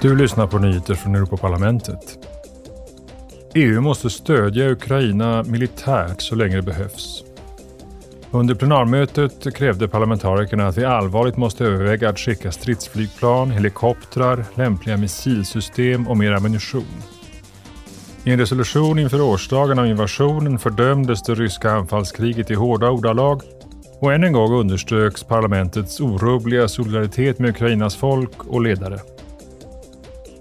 Du lyssnar på nyheter från Europaparlamentet. EU måste stödja Ukraina militärt så länge det behövs. Under plenarmötet krävde parlamentarikerna att vi allvarligt måste överväga att skicka stridsflygplan, helikoptrar, lämpliga missilsystem och mer ammunition. I en resolution inför årsdagen av invasionen fördömdes det ryska anfallskriget i hårda ordalag och än en gång underströks parlamentets orubbliga solidaritet med Ukrainas folk och ledare.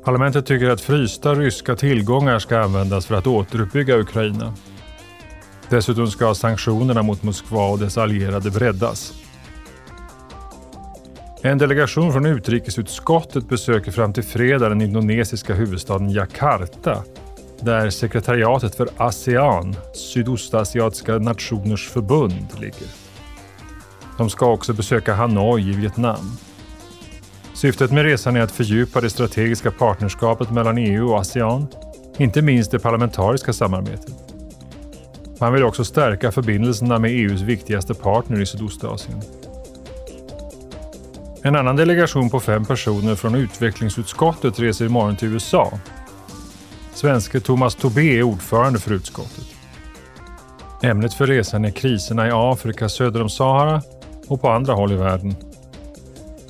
Parlamentet tycker att frysta ryska tillgångar ska användas för att återuppbygga Ukraina. Dessutom ska sanktionerna mot Moskva och dess allierade breddas. En delegation från utrikesutskottet besöker fram till fredag den indonesiska huvudstaden Jakarta där sekretariatet för ASEAN, Sydostasiatiska nationers förbund, ligger. De ska också besöka Hanoi i Vietnam. Syftet med resan är att fördjupa det strategiska partnerskapet mellan EU och ASEAN, inte minst det parlamentariska samarbetet. Man vill också stärka förbindelserna med EUs viktigaste partner i Sydostasien. En annan delegation på fem personer från utvecklingsutskottet reser imorgon till USA. Svenske Thomas Tobé är ordförande för utskottet. Ämnet för resan är kriserna i Afrika söder om Sahara och på andra håll i världen.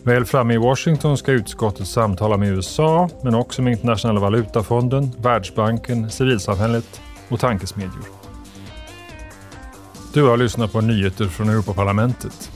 Väl framme i Washington ska utskottet samtala med USA, men också med Internationella valutafonden, Världsbanken, civilsamhället och tankesmedjor. Du har lyssnat på nyheter från Europaparlamentet.